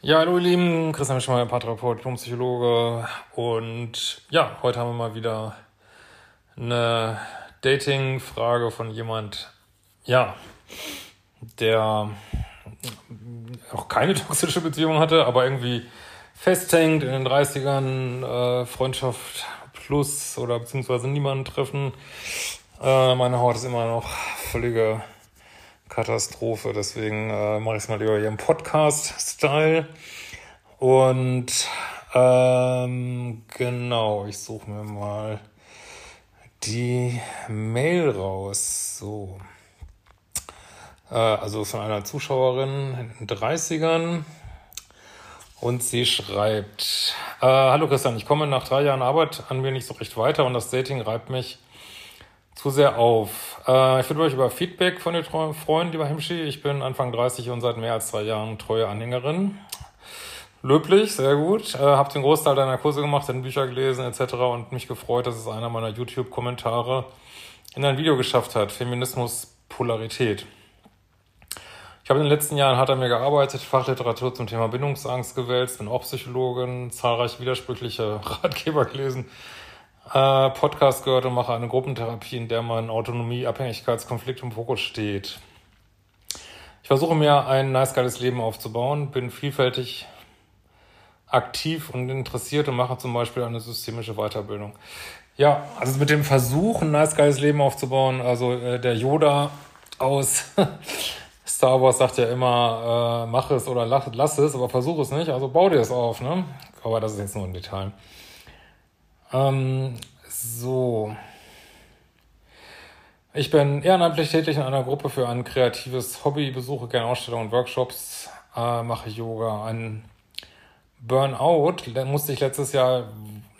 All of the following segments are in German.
Ja, hallo ihr Lieben, Christian Schmeier, Paartherapeut, Diplompsychologe und ja, heute haben wir mal wieder eine Dating-Frage von jemand, ja, der auch keine toxische Beziehung hatte, aber irgendwie festhängt in den 30ern, äh, Freundschaft plus oder beziehungsweise niemanden treffen. Äh, meine Haut ist immer noch völlige Katastrophe, deswegen äh, mache ich es mal lieber hier im Podcast-Style. Und ähm, genau, ich suche mir mal die Mail raus. So. Äh, also von einer Zuschauerin in den 30ern. Und sie schreibt, äh, Hallo Christian, ich komme nach drei Jahren Arbeit an mir nicht so recht weiter und das Dating reibt mich zu sehr auf. Äh, ich würde euch über Feedback von den Freunden, lieber Hemschi. Ich bin Anfang 30 und seit mehr als zwei Jahren treue Anhängerin. Löblich, sehr gut. Äh, hab den Großteil deiner Kurse gemacht, den Bücher gelesen etc. und mich gefreut, dass es einer meiner YouTube-Kommentare in ein Video geschafft hat. Feminismus, Polarität. Ich habe in den letzten Jahren hart an mir gearbeitet, Fachliteratur zum Thema Bindungsangst gewälzt, bin auch Psychologin, zahlreiche widersprüchliche Ratgeber gelesen, äh, Podcast gehört und mache eine Gruppentherapie, in der man Autonomie, Abhängigkeitskonflikt im Fokus steht. Ich versuche mir ein nice geiles Leben aufzubauen, bin vielfältig aktiv und interessiert und mache zum Beispiel eine systemische Weiterbildung. Ja, also mit dem Versuch, ein nice geiles Leben aufzubauen, also äh, der Yoda aus Star Wars sagt ja immer, äh, mach es oder lass, lass es, aber versuch es nicht, also bau dir es auf, ne? Aber das ist jetzt nur ein Detail. Ähm, so. Ich bin ehrenamtlich tätig in einer Gruppe für ein kreatives Hobby, besuche gerne Ausstellungen und Workshops, äh, mache Yoga. Ein Burnout musste ich letztes Jahr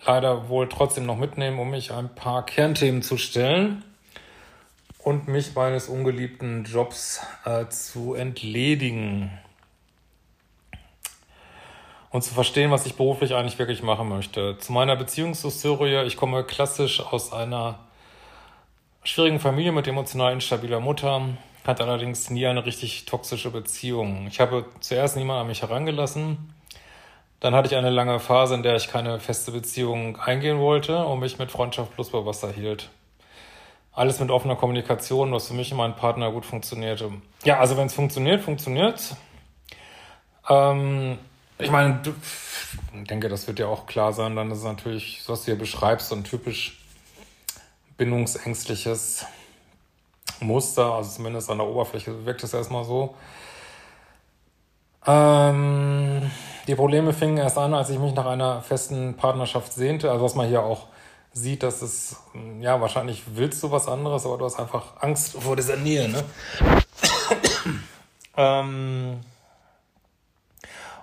leider wohl trotzdem noch mitnehmen, um mich ein paar Kernthemen zu stellen und mich meines ungeliebten Jobs äh, zu entledigen und zu verstehen, was ich beruflich eigentlich wirklich machen möchte. Zu meiner Beziehungshistorie, ich komme klassisch aus einer schwierigen Familie mit emotional instabiler Mutter, hatte allerdings nie eine richtig toxische Beziehung. Ich habe zuerst niemanden an mich herangelassen. Dann hatte ich eine lange Phase, in der ich keine feste Beziehung eingehen wollte und mich mit Freundschaft plus bei Wasser hielt alles mit offener Kommunikation, was für mich und meinen Partner gut funktionierte. Ja, also wenn es funktioniert, funktioniert ähm, Ich meine, du, ich denke, das wird ja auch klar sein, dann ist es natürlich, was du hier beschreibst, so ein typisch bindungsängstliches Muster, also zumindest an der Oberfläche wirkt es erstmal so. Ähm, die Probleme fingen erst an, als ich mich nach einer festen Partnerschaft sehnte, also was man hier auch sieht, dass es, ja, wahrscheinlich willst du was anderes, aber du hast einfach Angst vor dieser Nähe, ne? ähm,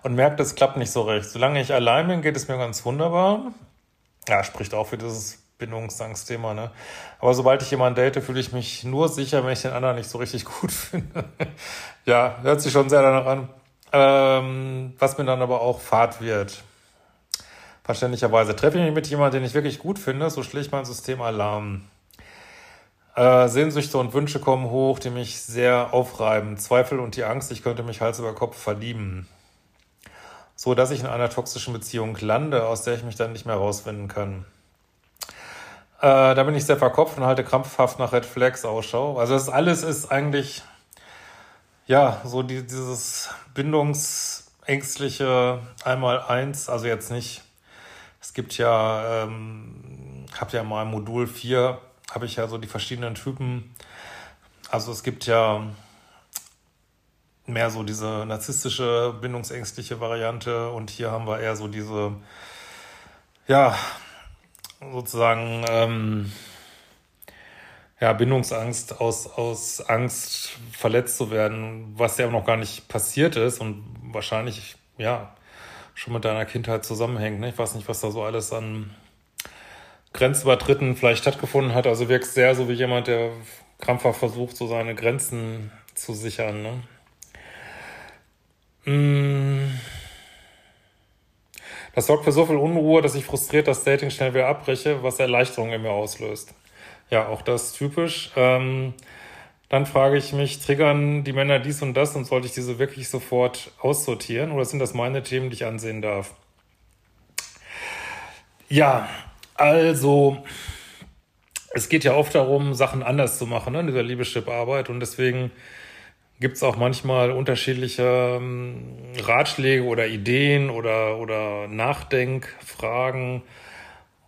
und merkt, es klappt nicht so recht. Solange ich allein bin, geht es mir ganz wunderbar. Ja, spricht auch für dieses Bindungsangstthema, ne? Aber sobald ich jemanden date, fühle ich mich nur sicher, wenn ich den anderen nicht so richtig gut finde. ja, hört sich schon sehr danach an. Ähm, was mir dann aber auch Fahrt wird verständlicherweise. Treffe ich mich mit jemandem, den ich wirklich gut finde, so schlägt mein System Alarm. Äh, Sehnsüchte und Wünsche kommen hoch, die mich sehr aufreiben. Zweifel und die Angst, ich könnte mich Hals über Kopf verlieben. So dass ich in einer toxischen Beziehung lande, aus der ich mich dann nicht mehr rausfinden kann. Äh, da bin ich sehr verkopft und halte krampfhaft nach Red Flags Ausschau. Also das alles ist eigentlich, ja, so die, dieses bindungsängstliche einmal eins, also jetzt nicht es gibt ja, ähm, habe ja mal Modul 4, habe ich ja so die verschiedenen Typen. Also es gibt ja mehr so diese narzisstische, bindungsängstliche Variante und hier haben wir eher so diese, ja, sozusagen, ähm, ja, Bindungsangst aus, aus Angst, verletzt zu werden, was ja noch gar nicht passiert ist und wahrscheinlich, ja, schon mit deiner Kindheit zusammenhängt. Ne? Ich weiß nicht, was da so alles an Grenzübertritten vielleicht stattgefunden hat. Also wirkst sehr so wie jemand, der krampfhaft versucht, so seine Grenzen zu sichern. Ne? Mm. Das sorgt für so viel Unruhe, dass ich frustriert das Dating schnell wieder abbreche, was Erleichterung in mir auslöst. Ja, auch das typisch. Ähm, dann frage ich mich, triggern die Männer dies und das und sollte ich diese wirklich sofort aussortieren oder sind das meine Themen, die ich ansehen darf? Ja, also es geht ja oft darum, Sachen anders zu machen ne, in dieser Liebeschip-Arbeit und deswegen gibt es auch manchmal unterschiedliche ähm, Ratschläge oder Ideen oder, oder Nachdenkfragen.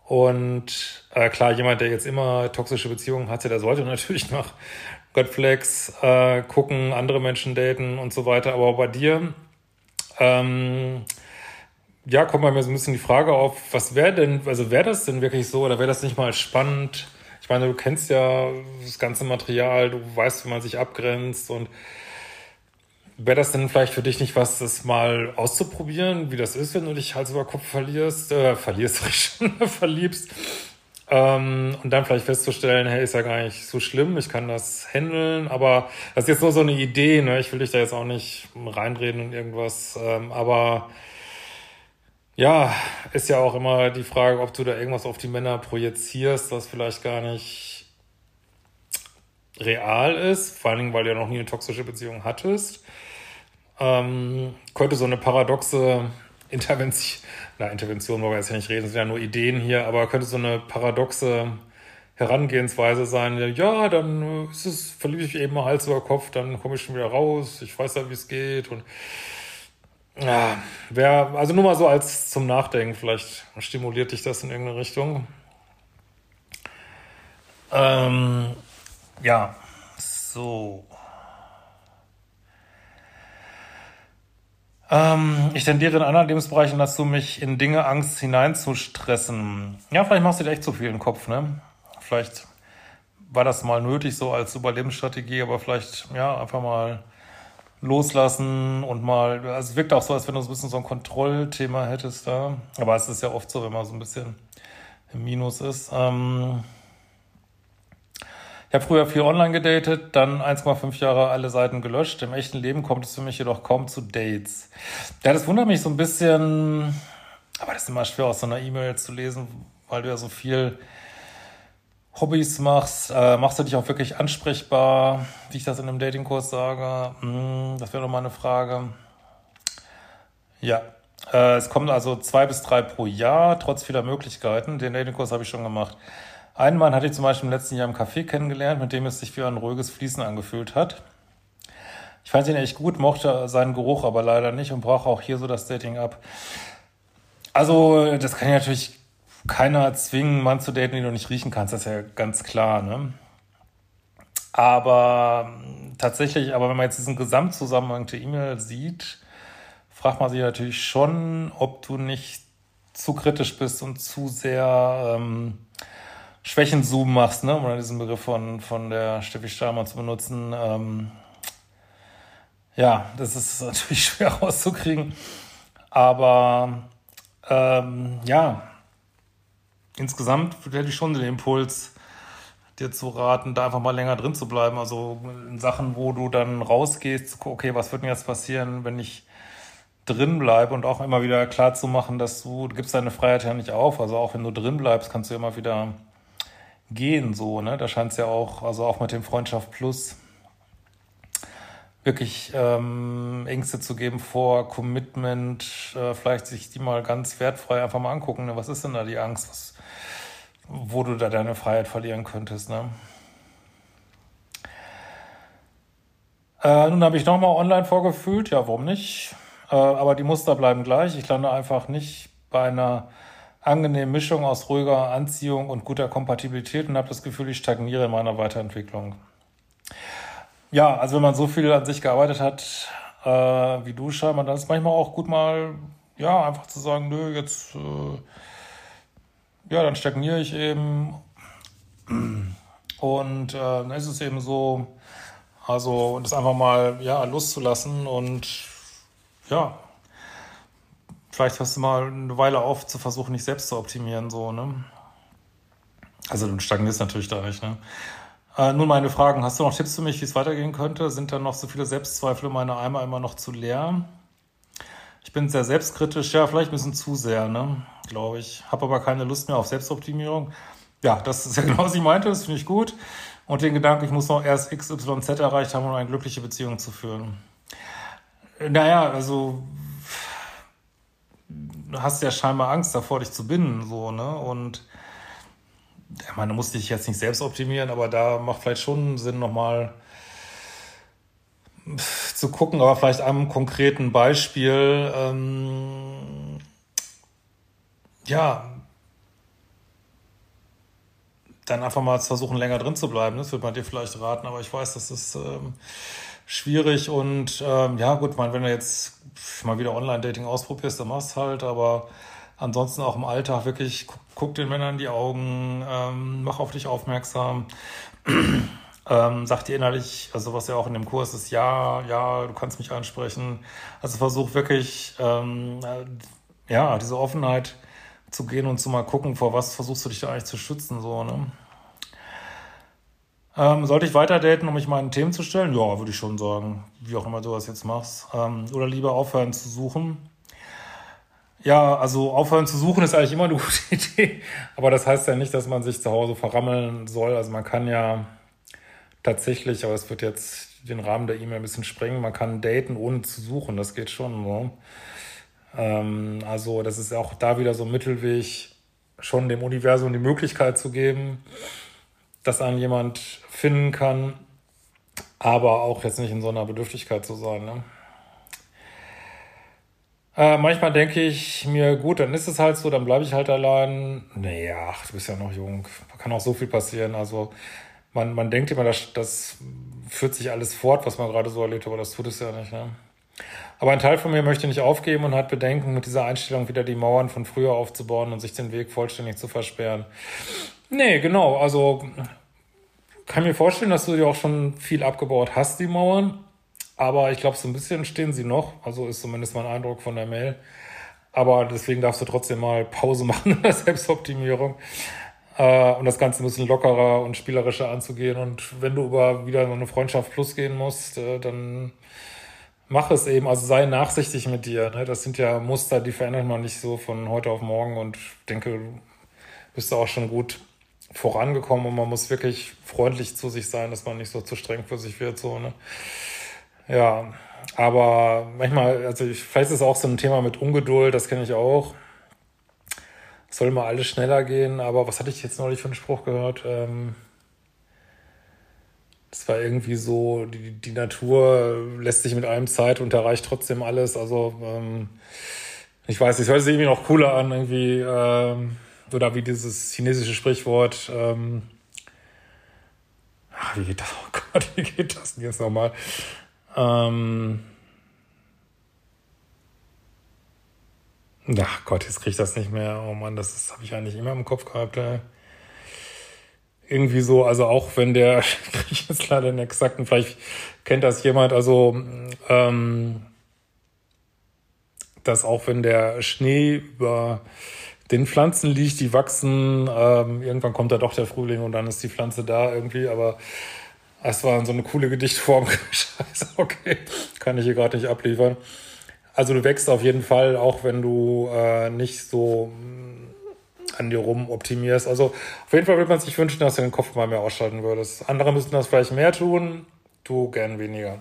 Und äh, klar, jemand, der jetzt immer toxische Beziehungen hatte, der sollte natürlich nach Flags äh, gucken, andere Menschen daten und so weiter. Aber bei dir, ähm, ja, kommt bei mir so ein bisschen die Frage auf, was wäre denn, also wäre das denn wirklich so oder wäre das nicht mal spannend? Ich meine, du kennst ja das ganze Material, du weißt, wie man sich abgrenzt und wäre das denn vielleicht für dich nicht was, das mal auszuprobieren, wie das ist, wenn du dich Hals über Kopf verlierst, äh, verlierst, verliebst ähm, und dann vielleicht festzustellen, hey, ist ja gar nicht so schlimm, ich kann das handeln, aber das ist jetzt nur so eine Idee, ne? ich will dich da jetzt auch nicht reinreden und irgendwas, ähm, aber ja, ist ja auch immer die Frage, ob du da irgendwas auf die Männer projizierst, was vielleicht gar nicht real ist, vor allen Dingen, weil du ja noch nie eine toxische Beziehung hattest. Ähm, könnte so eine paradoxe Intervention, na, Intervention wollen wir jetzt ja nicht reden, sind ja nur Ideen hier, aber könnte so eine paradoxe Herangehensweise sein, ja, dann ist es, verliebe ich eben mal Hals über Kopf, dann komme ich schon wieder raus, ich weiß ja, wie es geht und ja, wer, also nur mal so als zum Nachdenken, vielleicht stimuliert dich das in irgendeine Richtung. Ähm, ja, so. Ähm, ich tendiere in anderen Lebensbereichen dazu, mich in Dinge Angst hineinzustressen. Ja, vielleicht machst du dir echt zu viel im Kopf, ne? Vielleicht war das mal nötig, so als Überlebensstrategie, aber vielleicht, ja, einfach mal loslassen und mal, also es wirkt auch so, als wenn du so ein bisschen so ein Kontrollthema hättest da. Aber es ist ja oft so, wenn man so ein bisschen im Minus ist. Ähm, ich habe früher viel online gedatet, dann 1,5 Jahre alle Seiten gelöscht. Im echten Leben kommt es für mich jedoch kaum zu Dates. Ja, das wundert mich so ein bisschen, aber das ist immer schwer aus so einer E-Mail zu lesen, weil du ja so viel Hobbys machst. Äh, machst du dich auch wirklich ansprechbar, wie ich das in einem Datingkurs sage? Hm, das wäre doch mal eine Frage. Ja, äh, es kommen also zwei bis drei pro Jahr, trotz vieler Möglichkeiten. Den Datingkurs habe ich schon gemacht. Einen Mann hatte ich zum Beispiel im letzten Jahr im Café kennengelernt, mit dem es sich wie ein ruhiges Fließen angefühlt hat. Ich fand ihn echt gut, mochte seinen Geruch aber leider nicht und brauche auch hier so das Dating ab. Also, das kann ja natürlich keiner zwingen, einen Mann zu daten, den du nicht riechen kannst, das ist ja ganz klar, ne? Aber tatsächlich, aber wenn man jetzt diesen Gesamtzusammenhang der E-Mail sieht, fragt man sich natürlich schon, ob du nicht zu kritisch bist und zu sehr ähm, Schwächenzoom machst, ne? um diesen Begriff von, von der Steffi Stahlmann zu benutzen. Ähm, ja, das ist natürlich schwer rauszukriegen. Aber ähm, ja, insgesamt hätte ich schon den Impuls, dir zu raten, da einfach mal länger drin zu bleiben. Also in Sachen, wo du dann rausgehst, okay, was wird denn jetzt passieren, wenn ich drin bleibe und auch immer wieder klar zu machen, dass du, du gibst deine Freiheit ja nicht auf. Also auch wenn du drin bleibst, kannst du immer wieder gehen so, ne? Da scheint es ja auch, also auch mit dem Freundschaft Plus wirklich ähm, Ängste zu geben vor Commitment, äh, vielleicht sich die mal ganz wertfrei einfach mal angucken. Ne? Was ist denn da die Angst, was, wo du da deine Freiheit verlieren könntest? Ne? Äh, nun habe ich nochmal online vorgefühlt, ja, warum nicht? Äh, aber die Muster bleiben gleich. Ich lande einfach nicht bei einer angenehme Mischung aus ruhiger Anziehung und guter Kompatibilität und habe das Gefühl, ich stagniere in meiner Weiterentwicklung. Ja, also wenn man so viel an sich gearbeitet hat, äh, wie du scheinbar, dann ist manchmal auch gut mal, ja, einfach zu sagen, nö, jetzt, äh, ja, dann stagniere ich eben. Und äh, dann ist es eben so, also das einfach mal ja, loszulassen und ja, vielleicht hast du mal eine Weile auf zu versuchen, nicht selbst zu optimieren, so, ne? Also du stagnierst natürlich da nicht, ne? Äh, nun meine Fragen. Hast du noch Tipps für mich, wie es weitergehen könnte? Sind da noch so viele Selbstzweifel in meiner Eimer immer noch zu leer? Ich bin sehr selbstkritisch, ja, vielleicht ein bisschen zu sehr, ne? Glaube ich. Habe aber keine Lust mehr auf Selbstoptimierung. Ja, das ist ja genau, was ich meinte, das finde ich gut. Und den Gedanken, ich muss noch erst XYZ erreicht haben, um eine glückliche Beziehung zu führen. Naja, also du hast ja scheinbar Angst davor, dich zu binden, so, ne? Und du musst dich jetzt nicht selbst optimieren, aber da macht vielleicht schon Sinn, nochmal zu gucken, aber vielleicht einem konkreten Beispiel, ähm, ja, dann einfach mal versuchen, länger drin zu bleiben. Das würde man dir vielleicht raten, aber ich weiß, das ist ähm, schwierig. Und ähm, ja, gut, mein, wenn du jetzt mal wieder Online-Dating ausprobierst, dann machst halt, aber ansonsten auch im Alltag wirklich guck, guck den Männern in die Augen, ähm, mach auf dich aufmerksam. ähm, sag dir innerlich, also was ja auch in dem Kurs ist, ja, ja, du kannst mich ansprechen. Also versuch wirklich, ähm, äh, ja, diese Offenheit zu gehen und zu mal gucken, vor was versuchst du dich da eigentlich zu schützen, so, ne? Ähm, sollte ich weiter daten, um mich meinen Themen zu stellen? Ja, würde ich schon sagen. Wie auch immer du das jetzt machst. Ähm, oder lieber aufhören zu suchen. Ja, also aufhören zu suchen ist eigentlich immer eine gute Idee. Aber das heißt ja nicht, dass man sich zu Hause verrammeln soll. Also man kann ja tatsächlich, aber es wird jetzt den Rahmen der E-Mail ein bisschen sprengen, man kann daten ohne zu suchen. Das geht schon. So. Ähm, also das ist auch da wieder so ein Mittelweg, schon dem Universum die Möglichkeit zu geben, dass einen jemand finden kann, aber auch jetzt nicht in so einer Bedürftigkeit zu sein. Ne? Äh, manchmal denke ich mir, gut, dann ist es halt so, dann bleibe ich halt allein. Naja, ach, du bist ja noch jung. Da kann auch so viel passieren. Also man, man denkt immer, das, das führt sich alles fort, was man gerade so erlebt, aber das tut es ja nicht. Ne? Aber ein Teil von mir möchte nicht aufgeben und hat Bedenken, mit dieser Einstellung wieder die Mauern von früher aufzubauen und sich den Weg vollständig zu versperren. Nee, genau. Also kann mir vorstellen, dass du dir auch schon viel abgebaut hast, die Mauern. Aber ich glaube, so ein bisschen stehen sie noch. Also ist zumindest mein Eindruck von der Mail. Aber deswegen darfst du trotzdem mal Pause machen in der Selbstoptimierung. Äh, und das Ganze ein bisschen lockerer und spielerischer anzugehen. Und wenn du über wieder eine Freundschaft plus gehen musst, äh, dann mach es eben. Also sei nachsichtig mit dir. Ne? Das sind ja Muster, die verändert man nicht so von heute auf morgen. Und ich denke, du bist auch schon gut vorangekommen und man muss wirklich freundlich zu sich sein, dass man nicht so zu streng für sich wird. So, ne? Ja, aber manchmal, also ich, vielleicht ist es auch so ein Thema mit Ungeduld, das kenne ich auch. Soll mal alles schneller gehen, aber was hatte ich jetzt neulich für einen Spruch gehört? Ähm, das war irgendwie so, die, die Natur lässt sich mit allem Zeit und erreicht trotzdem alles. Also, ähm, ich weiß es hört sich irgendwie noch cooler an, irgendwie, ähm, oder wie dieses chinesische Sprichwort, ähm, ach, wie geht das? Oh Gott, wie geht das denn jetzt nochmal? Ähm, ach Gott, jetzt kriege ich das nicht mehr. Oh Mann, das habe ich eigentlich immer im Kopf gehabt. Ey. Irgendwie so, also auch wenn der, kriege ich jetzt leider den exakten, vielleicht kennt das jemand, also ähm, dass auch wenn der Schnee über den Pflanzen liegt, die wachsen, ähm, irgendwann kommt da doch der Frühling und dann ist die Pflanze da irgendwie, aber es war so eine coole Gedichtform. Scheiße, okay. Kann ich hier gerade nicht abliefern. Also du wächst auf jeden Fall, auch wenn du äh, nicht so mm, an dir rum optimierst. Also auf jeden Fall würde man sich wünschen, dass du den Kopf mal mehr ausschalten würdest. Andere müssten das vielleicht mehr tun, du gern weniger. In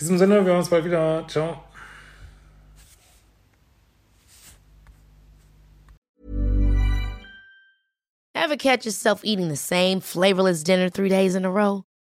diesem Sinne, wir hören uns bald wieder. Ciao. Ever catch yourself eating the same flavorless dinner three days in a row?